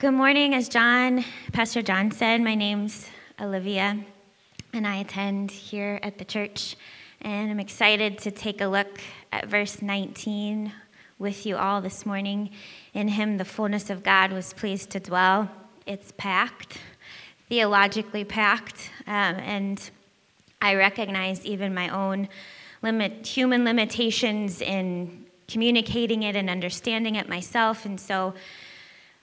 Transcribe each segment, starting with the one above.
Good morning. As John, Pastor John said, my name's Olivia, and I attend here at the church. And I'm excited to take a look at verse 19 with you all this morning. In him, the fullness of God was pleased to dwell. It's packed, theologically packed, um, and I recognize even my own limit, human limitations in communicating it and understanding it myself. And so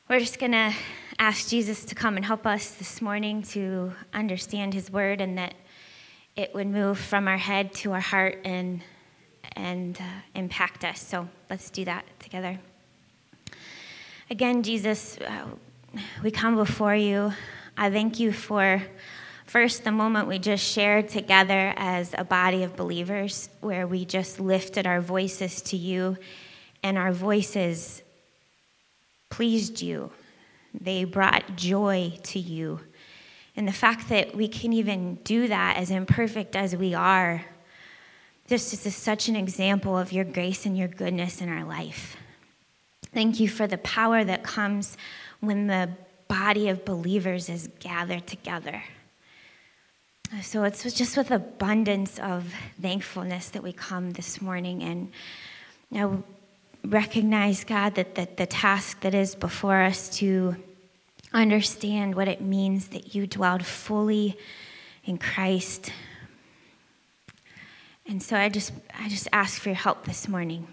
we're just going to ask Jesus to come and help us this morning to understand his word and that it would move from our head to our heart and, and uh, impact us. So let's do that together. Again, Jesus, uh, we come before you. I thank you for first the moment we just shared together as a body of believers, where we just lifted our voices to you, and our voices pleased you, they brought joy to you. And the fact that we can even do that as imperfect as we are, this is such an example of your grace and your goodness in our life. Thank you for the power that comes when the body of believers is gathered together. So it's just with abundance of thankfulness that we come this morning. And now recognize, God, that the, the task that is before us to understand what it means that you dwelled fully in Christ. And so I just, I just ask for your help this morning.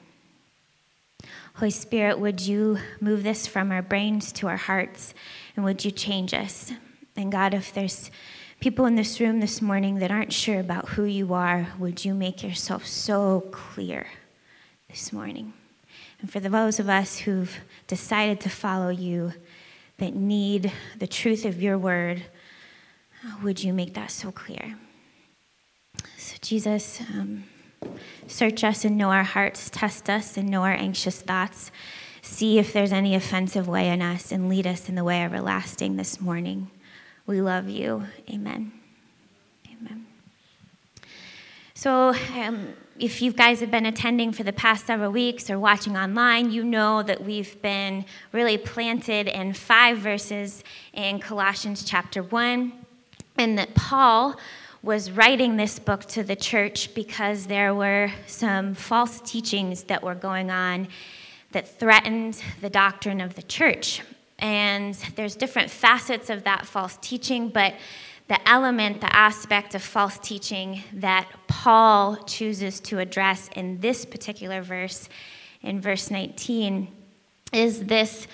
Holy Spirit, would you move this from our brains to our hearts and would you change us? And God, if there's people in this room this morning that aren't sure about who you are, would you make yourself so clear this morning? And for those of us who've decided to follow you, that need the truth of your word, would you make that so clear? So, Jesus, um, search us and know our hearts, test us and know our anxious thoughts. See if there's any offensive way in us and lead us in the way everlasting this morning. We love you. Amen. Amen. So, um, if you guys have been attending for the past several weeks or watching online, you know that we've been really planted in five verses in Colossians chapter 1, and that Paul was writing this book to the church because there were some false teachings that were going on that threatened the doctrine of the church. And there's different facets of that false teaching, but the element, the aspect of false teaching that Paul chooses to address in this particular verse, in verse 19, is this,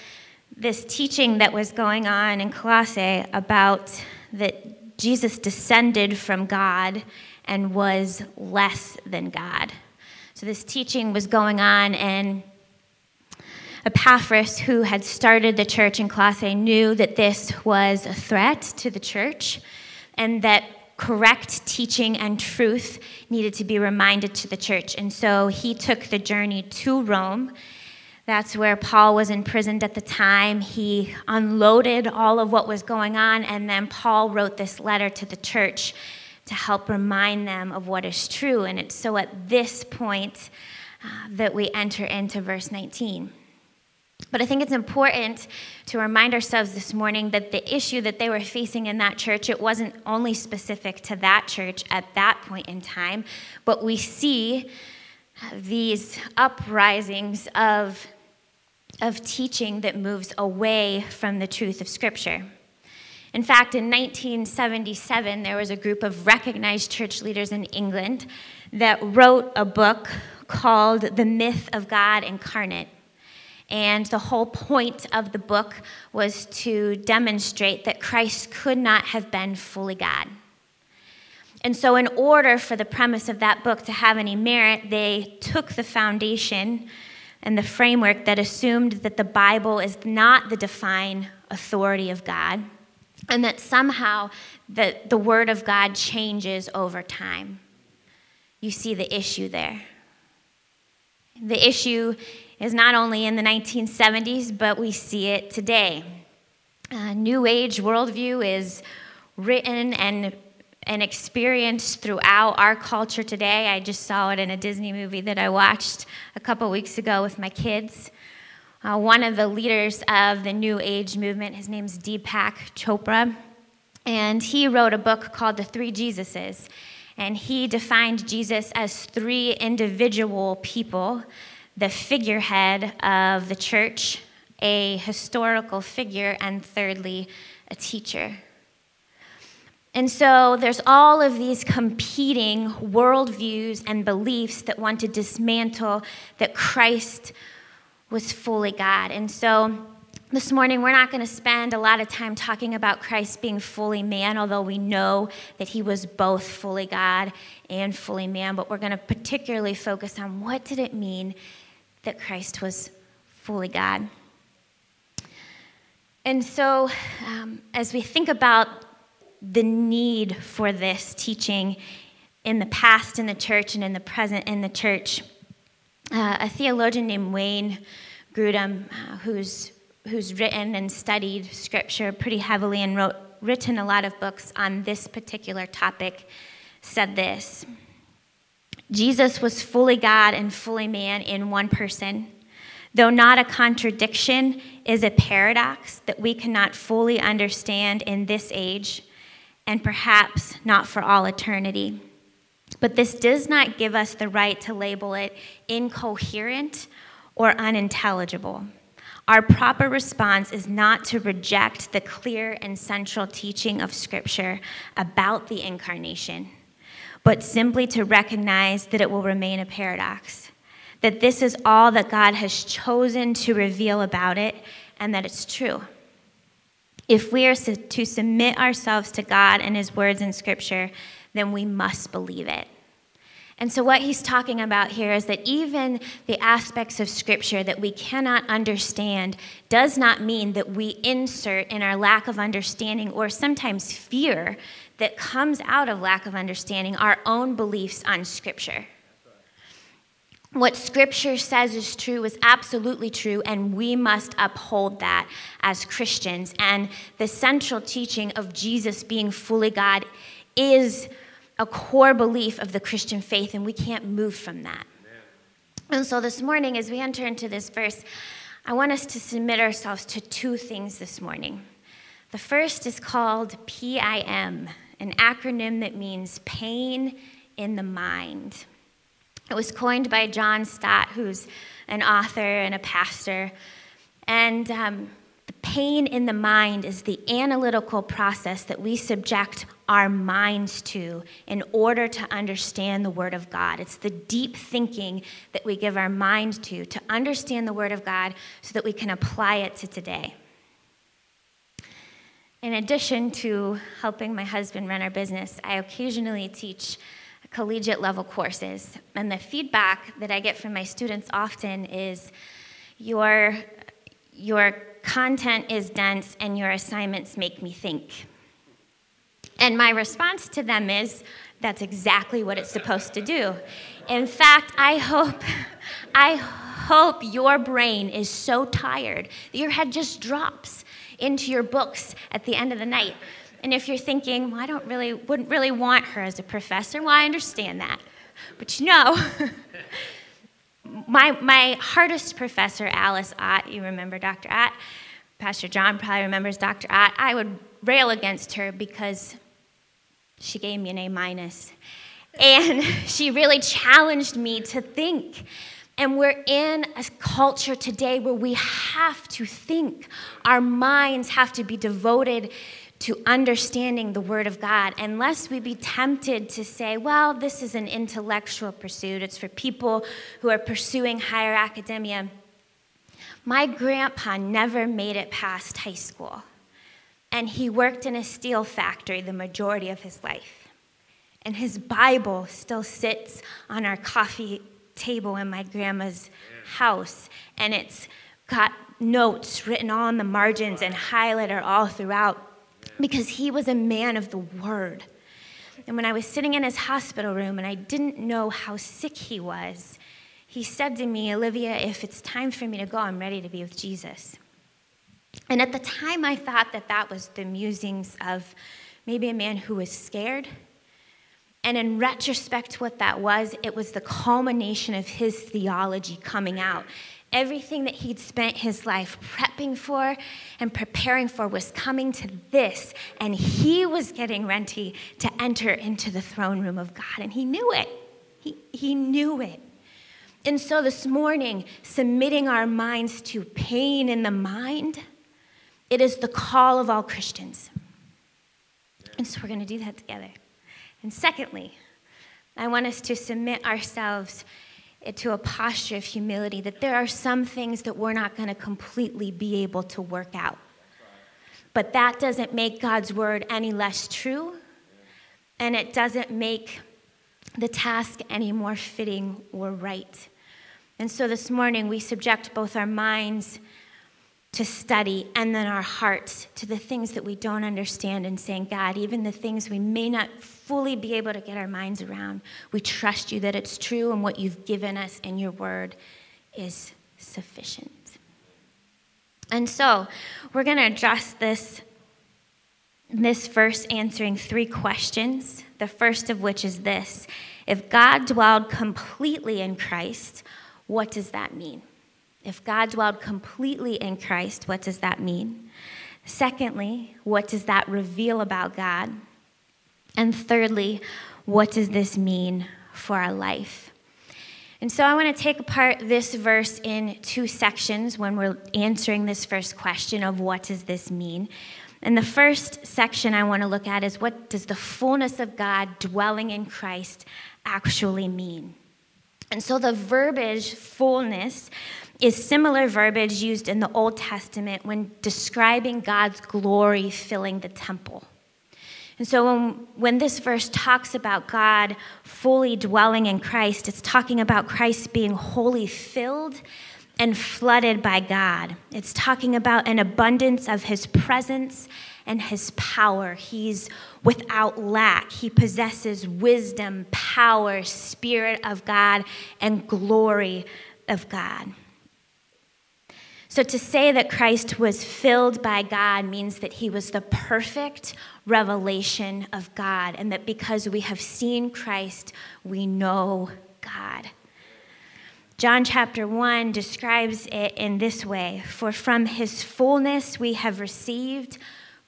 this teaching that was going on in Colossae about that Jesus descended from God and was less than God. So this teaching was going on, and Epaphras, who had started the church in Colossae, knew that this was a threat to the church and that correct teaching and truth needed to be reminded to the church. And so he took the journey to Rome. That's where Paul was imprisoned at the time. He unloaded all of what was going on, and then Paul wrote this letter to the church to help remind them of what is true. And it's so at this point uh, that we enter into verse 19. But I think it's important to remind ourselves this morning that the issue that they were facing in that church, it wasn't only specific to that church at that point in time, but we see uh, these uprisings of, of teaching that moves away from the truth of Scripture. In fact, in 1977, there was a group of recognized church leaders in England that wrote a book called The Myth of God Incarnate. And the whole point of the book was to demonstrate that Christ could not have been fully God. And so, in order for the premise of that book to have any merit, they took the foundation and the framework that assumed that the Bible is not the divine authority of God, and that somehow the, the Word of God changes over time. You see the issue there. The issue is not only in the 1970s, but we see it today. New Age worldview is written and, and experienced throughout our culture today. I just saw it in a Disney movie that I watched a couple weeks ago with my kids. uh, one of the leaders of the New Age movement. His name's Deepak Chopra. And he wrote a book called The Three Jesuses. And he defined Jesus as three individual people the figurehead of the church, a historical figure, and thirdly, a teacher. And so there's all of these competing worldviews and beliefs that want to dismantle that Christ was fully God. And so this morning, we're not going to spend a lot of time talking about Christ being fully man, although we know that he was both fully God and fully man. But we're going to particularly focus on what did it mean that Christ was fully God. And so, um, as we think about the need for this teaching in the past in the church and in the present in the church, uh, a theologian named Wayne Grudem, uh, who's who's written and studied scripture pretty heavily and wrote, written a lot of books on this particular topic, said this Jesus was fully God and fully man in one person. Though not a contradiction, is a paradox that we cannot fully understand in this age, and perhaps not for all eternity. But this does not give us the right to label it incoherent or unintelligible. Our proper response is not to reject the clear and central teaching of Scripture about the incarnation, but simply to recognize that it will remain a paradox, that this is all that God has chosen to reveal about it, and that it's true. If we are to submit ourselves to God and His words in Scripture, then we must believe it. And so, what he's talking about here is that even the aspects of Scripture that we cannot understand does not mean that we insert in our lack of understanding or sometimes fear that comes out of lack of understanding our own beliefs on Scripture. What Scripture says is true is absolutely true, and we must uphold that as Christians. And the central teaching of Jesus being fully God is a core belief of the Christian faith, and we can't move from that. Amen. And so this morning, as we enter into this verse, I want us to submit ourselves to two things this morning. The first is called PIM, an acronym that means pain in the mind. It was coined by John Stott, who's an author and a pastor. And um, the pain in the mind is the analytical process that we subject our minds to in order to understand the Word of God. It's the deep thinking that we give our mind to to understand the Word of God so that we can apply it to today. In addition to helping my husband run our business, I occasionally teach collegiate level courses. And the feedback that I get from my students often is your, your content is dense and your assignments make me think. And my response to them is, that's exactly what it's supposed to do. In fact, I hope, I hope your brain is so tired that your head just drops into your books at the end of the night. And if you're thinking, well, I don't really, wouldn't really want her as a professor, well, I understand that. But you know, my, my hardest professor, Alice Ott, you remember Dr. Ott? Pastor John probably remembers Dr. Ott. I would rail against her because she gave me an A minus. And she really challenged me to think. And we're in a culture today where we have to think. Our minds have to be devoted to understanding the Word of God, unless we be tempted to say, well, this is an intellectual pursuit. It's for people who are pursuing higher academia. My grandpa never made it past high school and he worked in a steel factory the majority of his life. And his Bible still sits on our coffee table in my grandma's house, and it's got notes written on the margins and highlighted all throughout because he was a man of the word. And when I was sitting in his hospital room and I didn't know how sick he was, he said to me, Olivia, if it's time for me to go, I'm ready to be with Jesus. And at the time, I thought that that was the musings of maybe a man who was scared. And in retrospect, what that was, it was the culmination of his theology coming out. Everything that he'd spent his life prepping for and preparing for was coming to this, and he was getting ready to enter into the throne room of God, and he knew it. He, he knew it. And so this morning, submitting our minds to pain in the mind, it is the call of all Christians. And so we're going to do that together. And secondly, I want us to submit ourselves to a posture of humility that there are some things that we're not going to completely be able to work out. But that doesn't make God's word any less true, and it doesn't make the task any more fitting or right. And so this morning, we subject both our minds to study and then our hearts to the things that we don't understand and saying, God, even the things we may not fully be able to get our minds around, we trust you that it's true and what you've given us in your word is sufficient. And so we're going to address this, this verse answering three questions. The first of which is this If God dwelled completely in Christ, what does that mean? If God dwelled completely in Christ, what does that mean? Secondly, what does that reveal about God? And thirdly, what does this mean for our life? And so I want to take apart this verse in two sections when we're answering this first question of what does this mean. And the first section I want to look at is what does the fullness of God dwelling in Christ actually mean? And so the verbiage fullness is similar verbiage used in the Old Testament when describing God's glory filling the temple. And so when, when this verse talks about God fully dwelling in Christ, it's talking about Christ being wholly filled and flooded by God. It's talking about an abundance of his presence and his power. He's without lack. He possesses wisdom, power, spirit of God, and glory of God. So, to say that Christ was filled by God means that he was the perfect revelation of God, and that because we have seen Christ, we know God. John chapter 1 describes it in this way For from his fullness we have received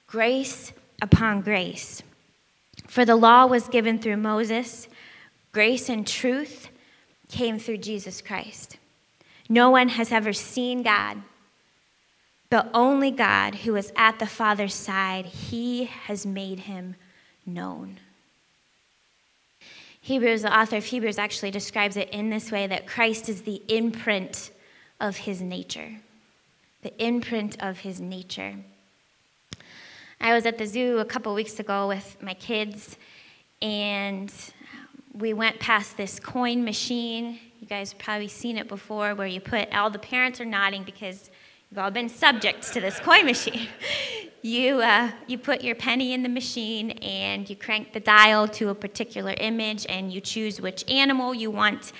grace upon grace. For the law was given through Moses, grace and truth came through Jesus Christ. No one has ever seen God the only God who is at the Father's side, he has made him known. Hebrews, the author of Hebrews, actually describes it in this way that Christ is the imprint of his nature. The imprint of his nature. I was at the zoo a couple weeks ago with my kids, and we went past this coin machine. You guys probably seen it before, where you put all the parents are nodding because We've all been subject to this coin machine. you, uh, you put your penny in the machine and you crank the dial to a particular image and you choose which animal you want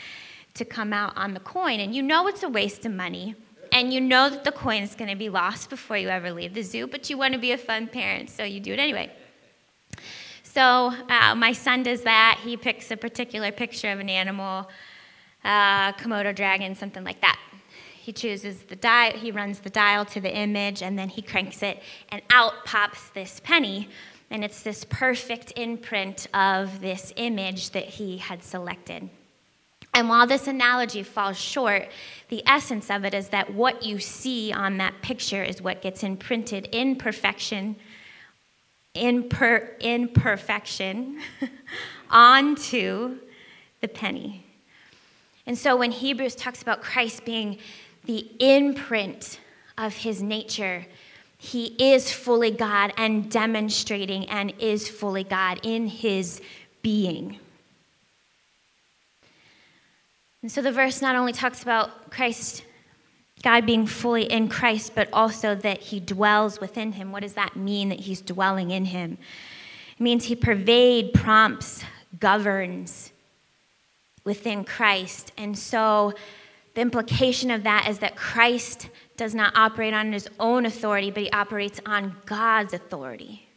to come out on the coin. And you know it's a waste of money and you know that the coin is going to be lost before you ever leave the zoo, but you want to be a fun parent, so you do it anyway. So uh, my son does that. He picks a particular picture of an animal, uh, Komodo dragon, something like that he chooses the dial, he runs the dial to the image, and then he cranks it, and out pops this penny. And it's this perfect imprint of this image that he had selected. And while this analogy falls short, the essence of it is that what you see on that picture is what gets imprinted in perfection, in, per, onto the penny. And so when Hebrews talks about Christ being the imprint of his nature. He is fully God and demonstrating and is fully God in his being. And so the verse not only talks about Christ, God being fully in Christ, but also that he dwells within him. What does that mean that he's dwelling in him? It means he pervades, prompts, governs within Christ. And so the implication of that is that Christ does not operate on his own authority, but he operates on God's authority.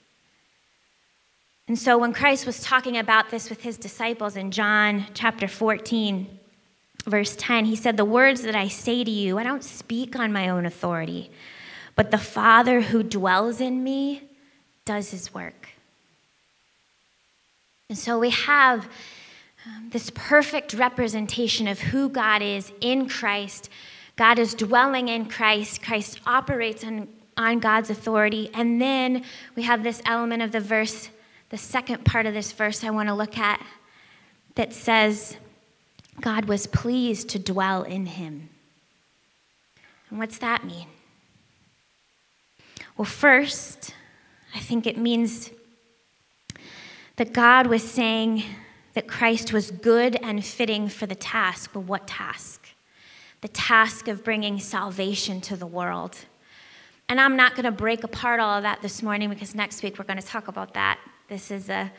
And so when Christ was talking about this with his disciples in John chapter 14, Verse 10, he said, The words that I say to you, I don't speak on my own authority, but the Father who dwells in me does his work. And so we have this perfect representation of who God is in Christ. God is dwelling in Christ. Christ operates on, on God's authority. And then we have this element of the verse, the second part of this verse I want to look at, that says, God was pleased to dwell in him. And what's that mean? Well, first, I think it means that God was saying that Christ was good and fitting for the task. But what task? The task of bringing salvation to the world. And I'm not going to break apart all of that this morning because next week we're going to talk about that. This is a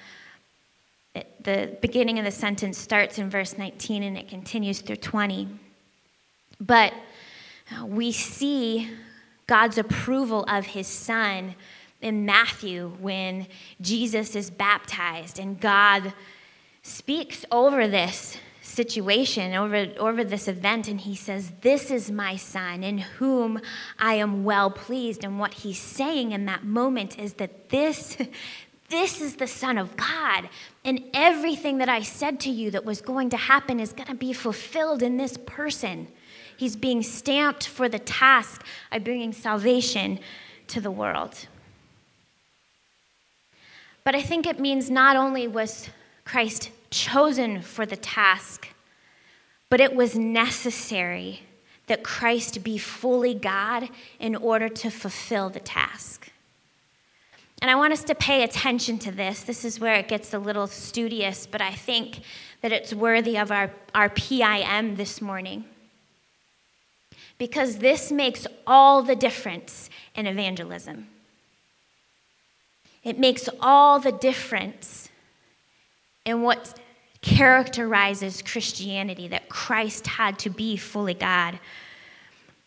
the beginning of the sentence starts in verse 19 and it continues through 20. But we see God's approval of his son in Matthew when Jesus is baptized and God speaks over this situation, over, over this event, and he says, This is my son in whom I am well pleased. And what he's saying in that moment is that this, this is the Son of God. And everything that I said to you that was going to happen is going to be fulfilled in this person. He's being stamped for the task of bringing salvation to the world. But I think it means not only was Christ chosen for the task, but it was necessary that Christ be fully God in order to fulfill the task. And I want us to pay attention to this. This is where it gets a little studious, but I think that it's worthy of our, our PIM this morning. Because this makes all the difference in evangelism. It makes all the difference in what characterizes Christianity that Christ had to be fully God.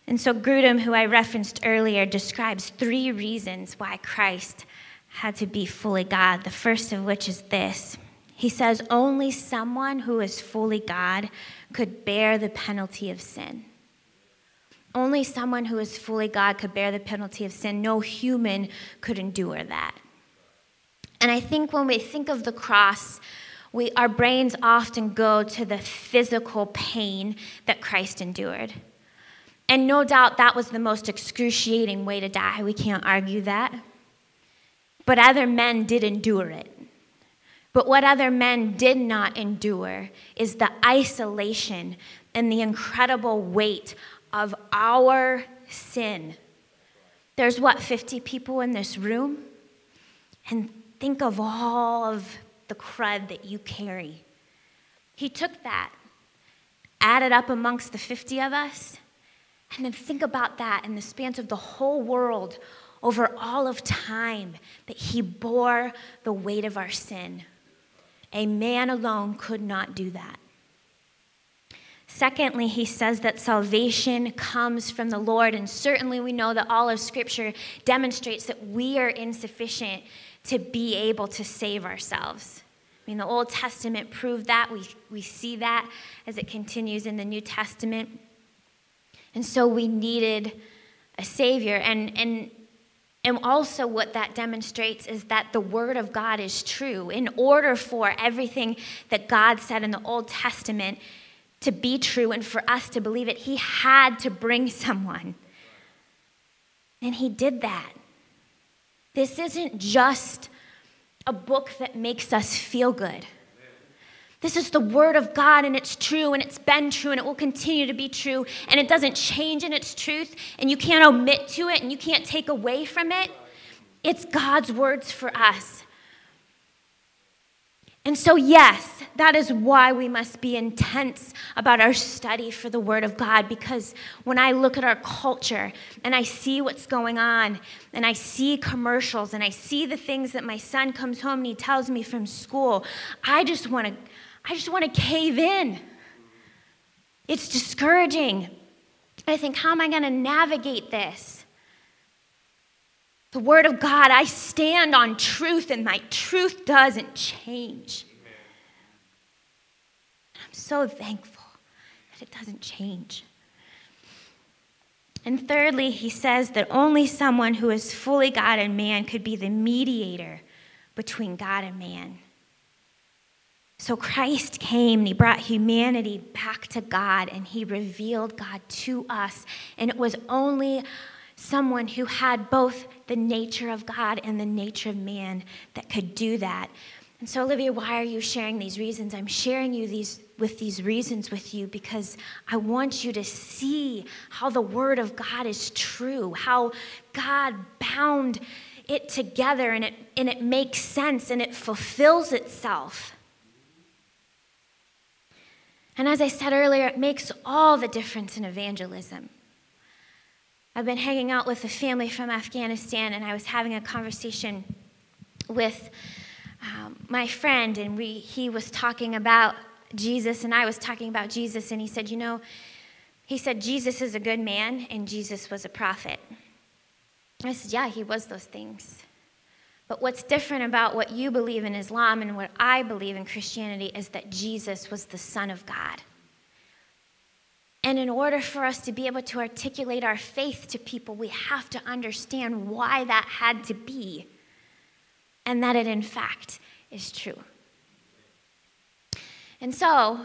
And so Grudem, who I referenced earlier, describes three reasons why Christ had to be fully God. The first of which is this He says, Only someone who is fully God could bear the penalty of sin. Only someone who is fully God could bear the penalty of sin. No human could endure that. And I think when we think of the cross, we, our brains often go to the physical pain that Christ endured. And no doubt that was the most excruciating way to die. We can't argue that. But other men did endure it. But what other men did not endure is the isolation and the incredible weight of our sin. There's what, 50 people in this room? And Think of all of the crud that you carry. He took that, added up amongst the 50 of us, and then think about that in the spans of the whole world over all of time that he bore the weight of our sin. A man alone could not do that. Secondly, he says that salvation comes from the Lord, and certainly we know that all of Scripture demonstrates that we are insufficient to be able to save ourselves. I mean, the Old Testament proved that. We, we see that as it continues in the New Testament. And so we needed a Savior. And, and, and also, what that demonstrates is that the Word of God is true. In order for everything that God said in the Old Testament to be true and for us to believe it, He had to bring someone. And He did that. This isn't just a book that makes us feel good. This is the Word of God, and it's true, and it's been true, and it will continue to be true, and it doesn't change in its truth, and you can't omit to it, and you can't take away from it. It's God's words for us. And so, yes, that is why we must be intense about our study for the Word of God. Because when I look at our culture and I see what's going on, and I see commercials, and I see the things that my son comes home and he tells me from school, I just want to, I just want to cave in. It's discouraging. I think, how am I going to navigate this? The Word of God, I stand on truth, and my truth doesn't change. I'm so thankful that it doesn't change. And thirdly, he says that only someone who is fully God and man could be the mediator between God and man. So Christ came and he brought humanity back to God and he revealed God to us. And it was only someone who had both the nature of God and the nature of man that could do that. And so, Olivia, why are you sharing these reasons? I'm sharing you these with these reasons with you because I want you to see how the Word of God is true, how God bound it together and it, and it makes sense and it fulfills itself. And as I said earlier, it makes all the difference in evangelism. I've been hanging out with a family from Afghanistan, and I was having a conversation with um, my friend, and we, he was talking about Jesus, and I was talking about Jesus, and he said, You know, he said, Jesus is a good man, and Jesus was a prophet. I said, Yeah, he was those things. But what's different about what you believe in Islam and what I believe in Christianity is that Jesus was the Son of God. And in order for us to be able to articulate our faith to people, we have to understand why that had to be and that it, in fact, is true. And so,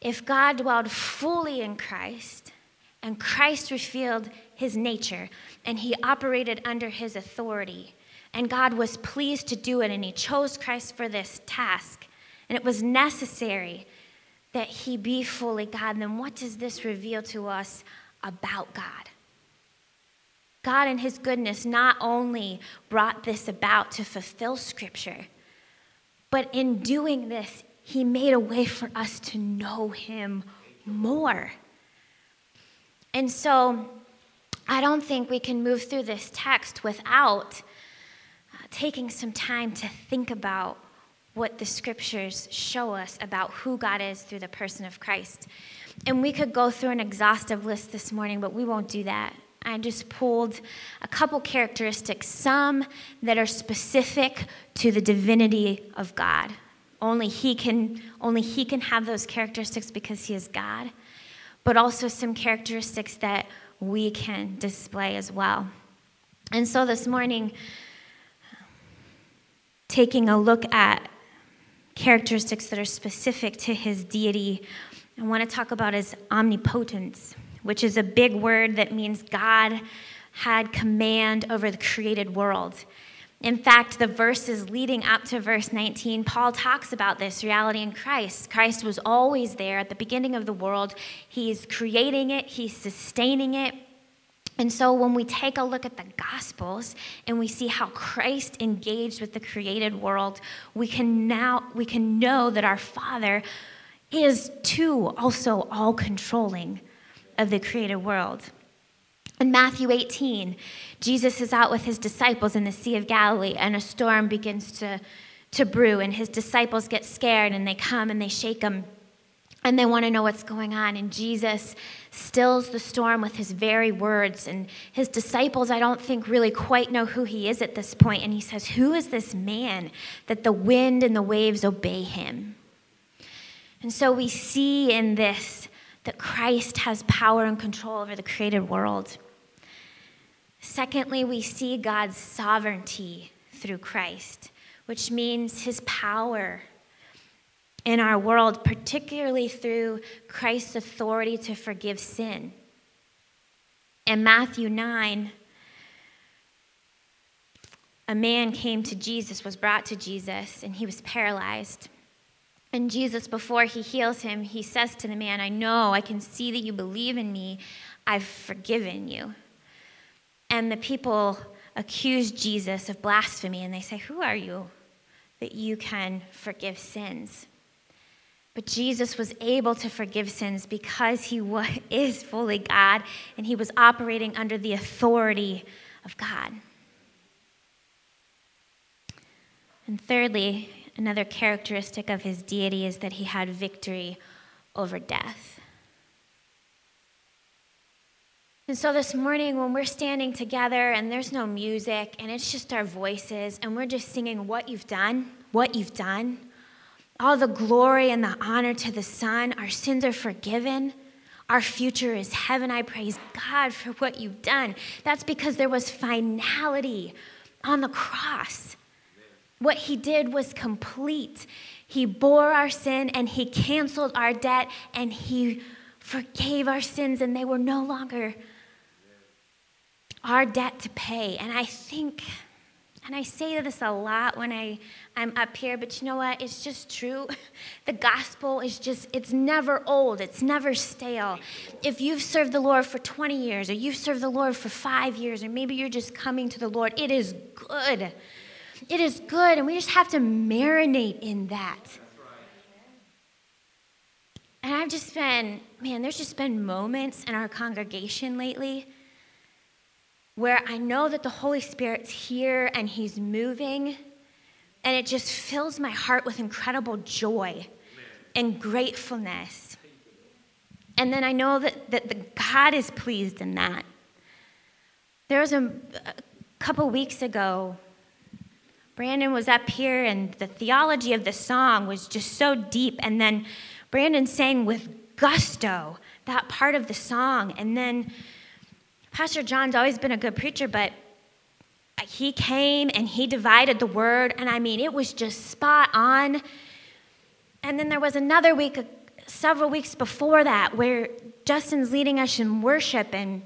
if God dwelled fully in Christ and Christ revealed his nature and he operated under his authority, and God was pleased to do it, and he chose Christ for this task, and it was necessary that he be fully God, then what does this reveal to us about God? God, in his goodness, not only brought this about to fulfill Scripture, but in doing this, he made a way for us to know him more. And so, I don't think we can move through this text without uh, taking some time to think about what the scriptures show us about who God is through the person of Christ. And we could go through an exhaustive list this morning, but we won't do that. I just pulled a couple characteristics, some that are specific to the divinity of God. Only he can only he can have those characteristics because he is God, but also some characteristics that we can display as well. And so this morning taking a look at characteristics that are specific to his deity, I want to talk about his omnipotence which is a big word that means God had command over the created world. In fact, the verses leading up to verse 19, Paul talks about this reality in Christ. Christ was always there at the beginning of the world. He's creating it, He's sustaining it. And so when we take a look at the Gospels and we see how Christ engaged with the created world, we can now we can know that our Father is too also all controlling of the created world. In Matthew 18, Jesus is out with his disciples in the Sea of Galilee, and a storm begins to, to brew, and his disciples get scared, and they come and they shake him, and they want to know what's going on. And Jesus stills the storm with his very words. And his disciples, I don't think, really quite know who he is at this point. And he says, Who is this man that the wind and the waves obey him? And so we see in this that Christ has power and control over the created world. Secondly, we see God's sovereignty through Christ, which means his power in our world, particularly through Christ's authority to forgive sin. In Matthew 9, a man came to Jesus, was brought to Jesus, and he was paralyzed. And Jesus, before he heals him, he says to the man, I know, I can see that you believe in me. I've forgiven you. And the people accuse Jesus of blasphemy, and they say, Who are you that you can forgive sins? But Jesus was able to forgive sins because he is fully God and he was operating under the authority of God. And thirdly, Another characteristic of his deity is that he had victory over death. And so this morning, when we're standing together and there's no music and it's just our voices and we're just singing what you've done, what you've done, All the glory and the honor to the Son. Our sins are forgiven. Our future is heaven. I praise God for what you've done. That's because there was finality on the cross. What he did was complete. He bore our sin and he canceled our debt and he forgave our sins, and they were no longer our debt to pay. And I think, and I say this a lot when I, I'm up here, but you know what? It's just true. The gospel is just, it's never old, it's never stale. If you've served the Lord for 20 years, or you've served the Lord for five years, or maybe you're just coming to the Lord, it is good. It is good, and we just have to marinate in that. And I've just been, man, there's just been moments in our congregation lately where I know that the Holy Spirit's here and He's moving, and it just fills my heart with incredible joy and gratefulness. And then I know that, that the God is pleased in that. There was a, a couple weeks ago, Brandon was up here, and the theology of the song was just so deep. And then Brandon sang with gusto that part of the song. And then Pastor John's always been a good preacher, but he came and he divided the word, and I mean, it was just spot on. And then there was another week, uh, several weeks before that, where Justin's leading us in worship, and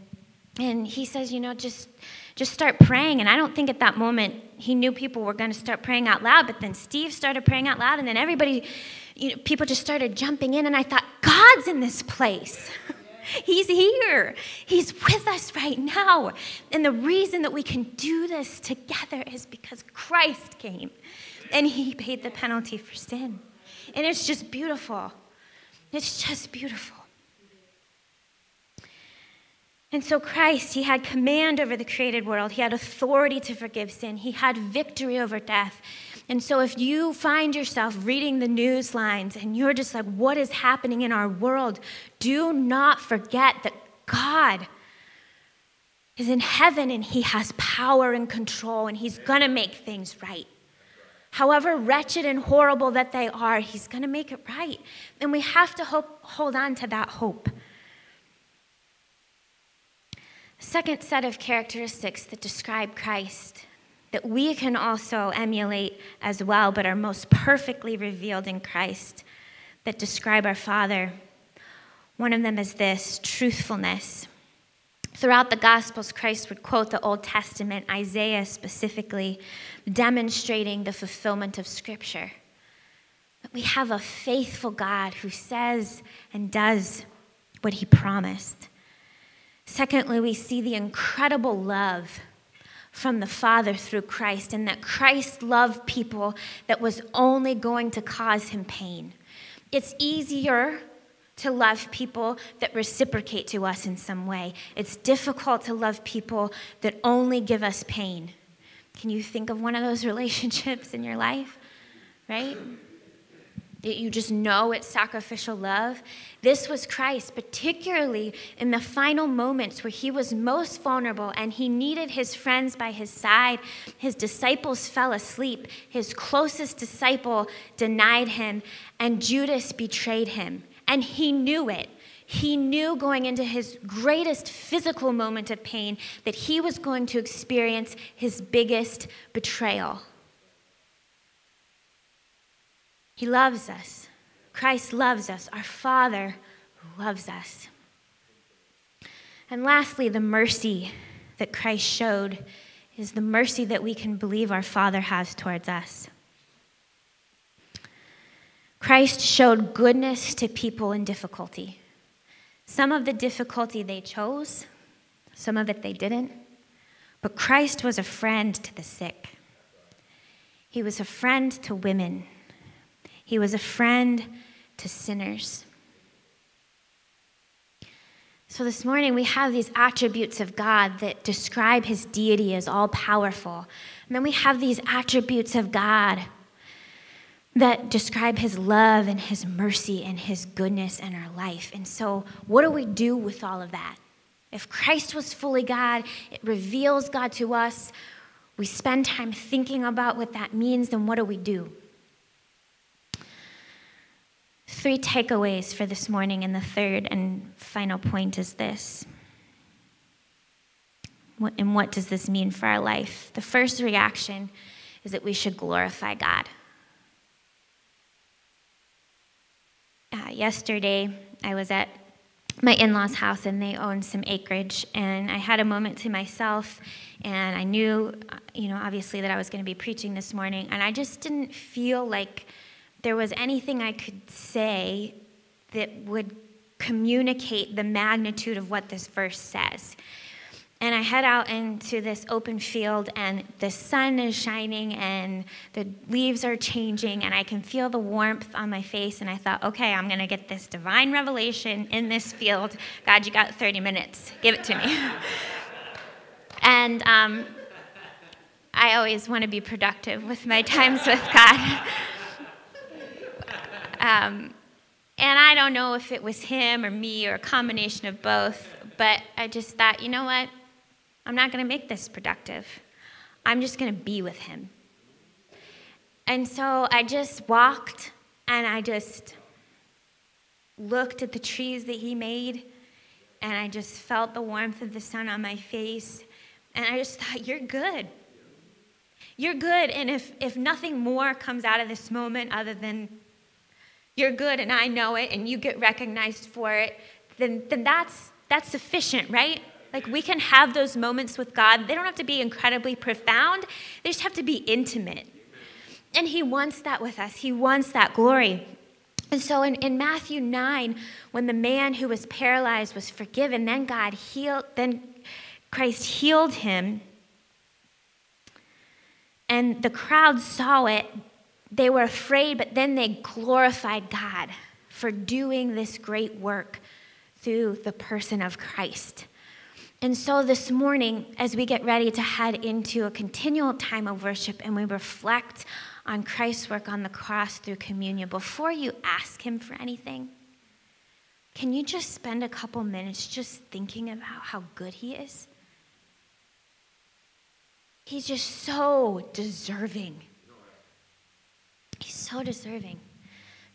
and he says, you know, just just start praying. And I don't think at that moment he knew people were going to start praying out loud. But then Steve started praying out loud, and then everybody, you know, people just started jumping in, and I thought, God's in this place. He's here. He's with us right now. And the reason that we can do this together is because Christ came and he paid the penalty for sin. And it's just beautiful. It's just beautiful. And so, Christ, he had command over the created world. He had authority to forgive sin. He had victory over death. And so, if you find yourself reading the news lines and you're just like, what is happening in our world? Do not forget that God is in heaven and he has power and control and he's going to make things right. However wretched and horrible that they are, he's going to make it right. And we have to hope, hold on to that hope. Second set of characteristics that describe Christ that we can also emulate as well, but are most perfectly revealed in Christ, that describe our Father. One of them is this truthfulness. Throughout the Gospels, Christ would quote the Old Testament, Isaiah specifically, demonstrating the fulfillment of Scripture. But we have a faithful God who says and does what he promised. Secondly, we see the incredible love from the Father through Christ, and that Christ loved people that was only going to cause him pain. It's easier to love people that reciprocate to us in some way. It's difficult to love people that only give us pain. Can you think of one of those relationships in your life? Right? You just know it's sacrificial love. This was Christ, particularly in the final moments where he was most vulnerable and he needed his friends by his side. His disciples fell asleep. His closest disciple denied him, and Judas betrayed him. And he knew it. He knew going into his greatest physical moment of pain that he was going to experience his biggest betrayal. He loves us. Christ loves us. Our Father loves us. And lastly, the mercy that Christ showed is the mercy that we can believe our Father has towards us. Christ showed goodness to people in difficulty. Some of the difficulty they chose, some of it they didn't. But Christ was a friend to the sick. He was a friend to women. He was a friend to sinners. So, this morning we have these attributes of God that describe his deity as all powerful. And then we have these attributes of God that describe his love and his mercy and his goodness in our life. And so, what do we do with all of that? If Christ was fully God, it reveals God to us. We spend time thinking about what that means, then what do we do? Three takeaways for this morning, and the third and final point is this. And what does this mean for our life? The first reaction is that we should glorify God. Uh, yesterday, I was at my in law's house and they own some acreage. And I had a moment to myself and I knew, uh, you know, obviously that I was going to be preaching this morning. And I just didn't feel like there was anything I could say that would communicate the magnitude of what this verse says. And I head out into this open field, and the sun is shining, and the leaves are changing, and I can feel the warmth on my face. And I thought, okay, I'm going to get this divine revelation in this field. God, you got 30 minutes. Give it to me. and um, I always want to be productive with my times with God. um, and I don't know if it was him or me or a combination of both, but I just thought, you know what? I'm not going to make this productive. I'm just going to be with him. And so I just walked and I just looked at the trees that he made and I just felt the warmth of the sun on my face. And I just thought, you're good. You're good. And if, if nothing more comes out of this moment other than you're good and I know it and you get recognized for it, then, then that's, that's sufficient, right? Like we can have those moments with God. They don't have to be incredibly profound, they just have to be intimate. And He wants that with us, He wants that glory. And so in, in Matthew 9, when the man who was paralyzed was forgiven, then God healed, then Christ healed him. And the crowd saw it. They were afraid, but then they glorified God for doing this great work through the person of Christ. And so this morning, as we get ready to head into a continual time of worship and we reflect on Christ's work on the cross through communion, before you ask Him for anything, can you just spend a couple minutes just thinking about how good He is? He's just so deserving. He's so deserving.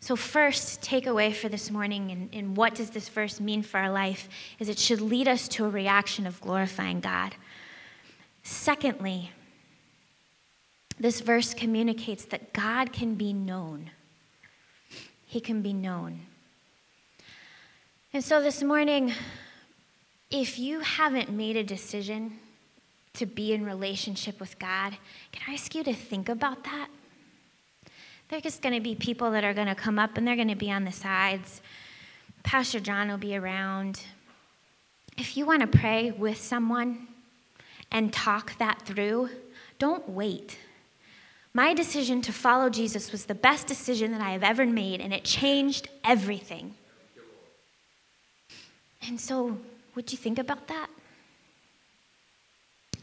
So, first takeaway for this morning, and, and what does this verse mean for our life, is it should lead us to a reaction of glorifying God. Secondly, this verse communicates that God can be known. He can be known. And so this morning, if you haven't made a decision to be in relationship with God, can I ask you to think about that? There's just going to be people that are going to come up and they're going to be on the sides. Pastor John will be around. If you want to pray with someone and talk that through, don't wait. My decision to follow Jesus was the best decision that I have ever made, and it changed everything. And so, would you think about that?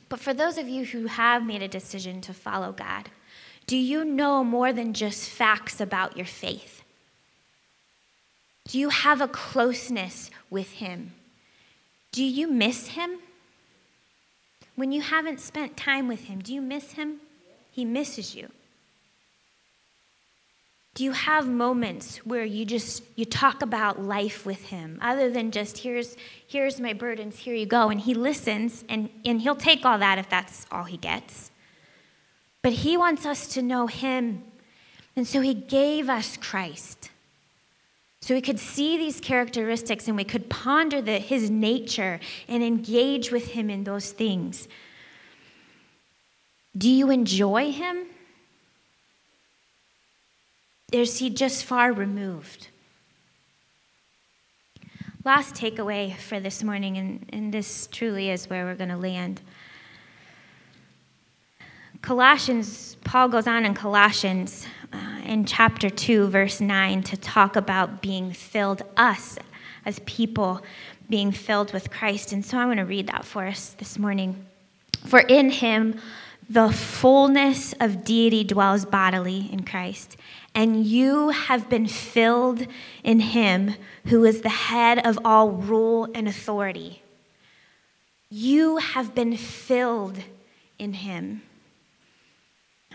But for those of you who have made a decision to follow God, do you know more than just facts about your faith? Do you have a closeness with Him? Do you miss Him? When you haven't spent time with Him, do you miss Him? He misses you. Do you have moments where you just you talk about life with him other than just here's here's my burdens here you go and he listens and and he'll take all that if that's all he gets but He wants us to know Him. And so He gave us Christ. So we could see these characteristics and we could ponder the, His nature and engage with Him in those things. Do you enjoy Him? Is He just far removed? Last takeaway for this morning, and, and this truly is where we're going to land. Colossians, Paul goes on in Colossians uh, in chapter 2, verse 9, to talk about being filled, us as people being filled with Christ. And so I want to read that for us this morning. For in him, the fullness of deity dwells bodily in Christ, and you have been filled in him who is the head of all rule and authority. You have been filled in him.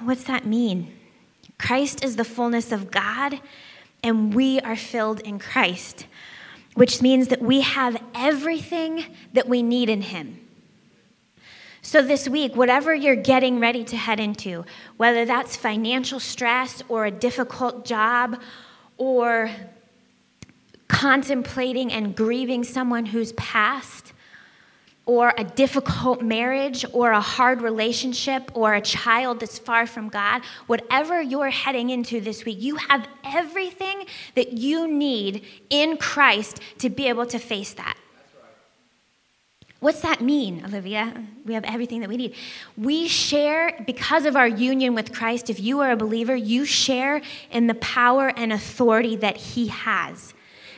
What's that mean? Christ is the fullness of God, and we are filled in Christ, which means that we have everything that we need in Him. So, this week, whatever you're getting ready to head into, whether that's financial stress or a difficult job or contemplating and grieving someone who's passed, or a difficult marriage, or a hard relationship, or a child that's far from God, whatever you're heading into this week, you have everything that you need in Christ to be able to face that. What's that mean, Olivia? We have everything that we need. We share, because of our union with Christ, if you are a believer, you share in the power and authority that He has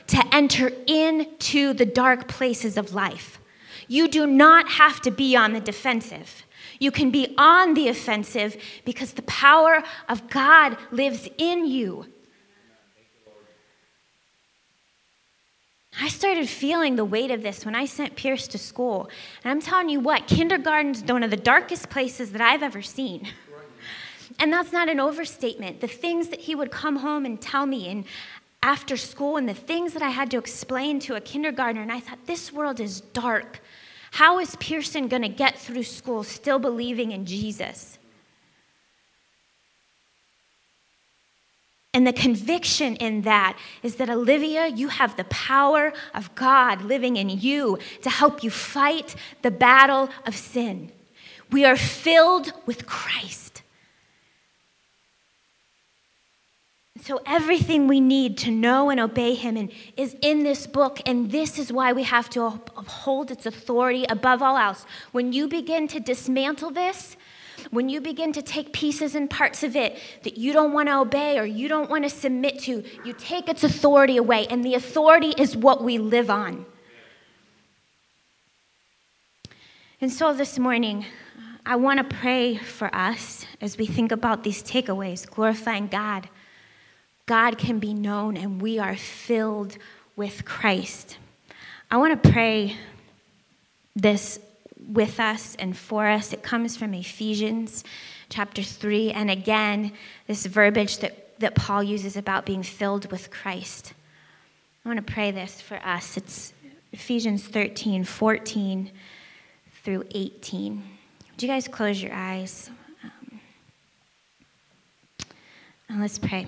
to enter into the dark places of life. You do not have to be on the defensive. You can be on the offensive because the power of God lives in you. I started feeling the weight of this when I sent Pierce to school. And I'm telling you what, kindergarten's one of the darkest places that I've ever seen. And that's not an overstatement. The things that he would come home and tell me and after school and the things that I had to explain to a kindergartner, and I thought, this world is dark. How is Pearson going to get through school still believing in Jesus? And the conviction in that is that, Olivia, you have the power of God living in you to help you fight the battle of sin. We are filled with Christ. So, everything we need to know and obey Him and is in this book, and this is why we have to uphold its authority above all else. When you begin to dismantle this, when you begin to take pieces and parts of it that you don't want to obey or you don't want to submit to, you take its authority away, and the authority is what we live on. And so this morning, I want to pray for us as we think about these takeaways, glorifying God. God can be known, and we are filled with Christ. I want to pray this with us and for us. It comes from Ephesians chapter 3. And again, this verbiage that, that Paul uses about being filled with Christ. I want to pray this for us. It's Ephesians 13, 14 through 18. Would you guys close your eyes? Um, and let's pray.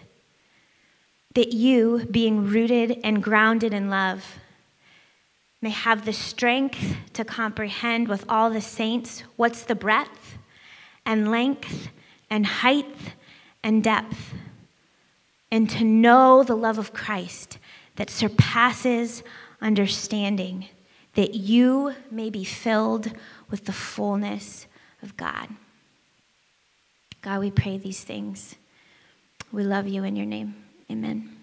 That you, being rooted and grounded in love, may have the strength to comprehend with all the saints what's the breadth and length and height and depth, and to know the love of Christ that surpasses understanding, that you may be filled with the fullness of God. God, we pray these things. We love you in your name. Amen.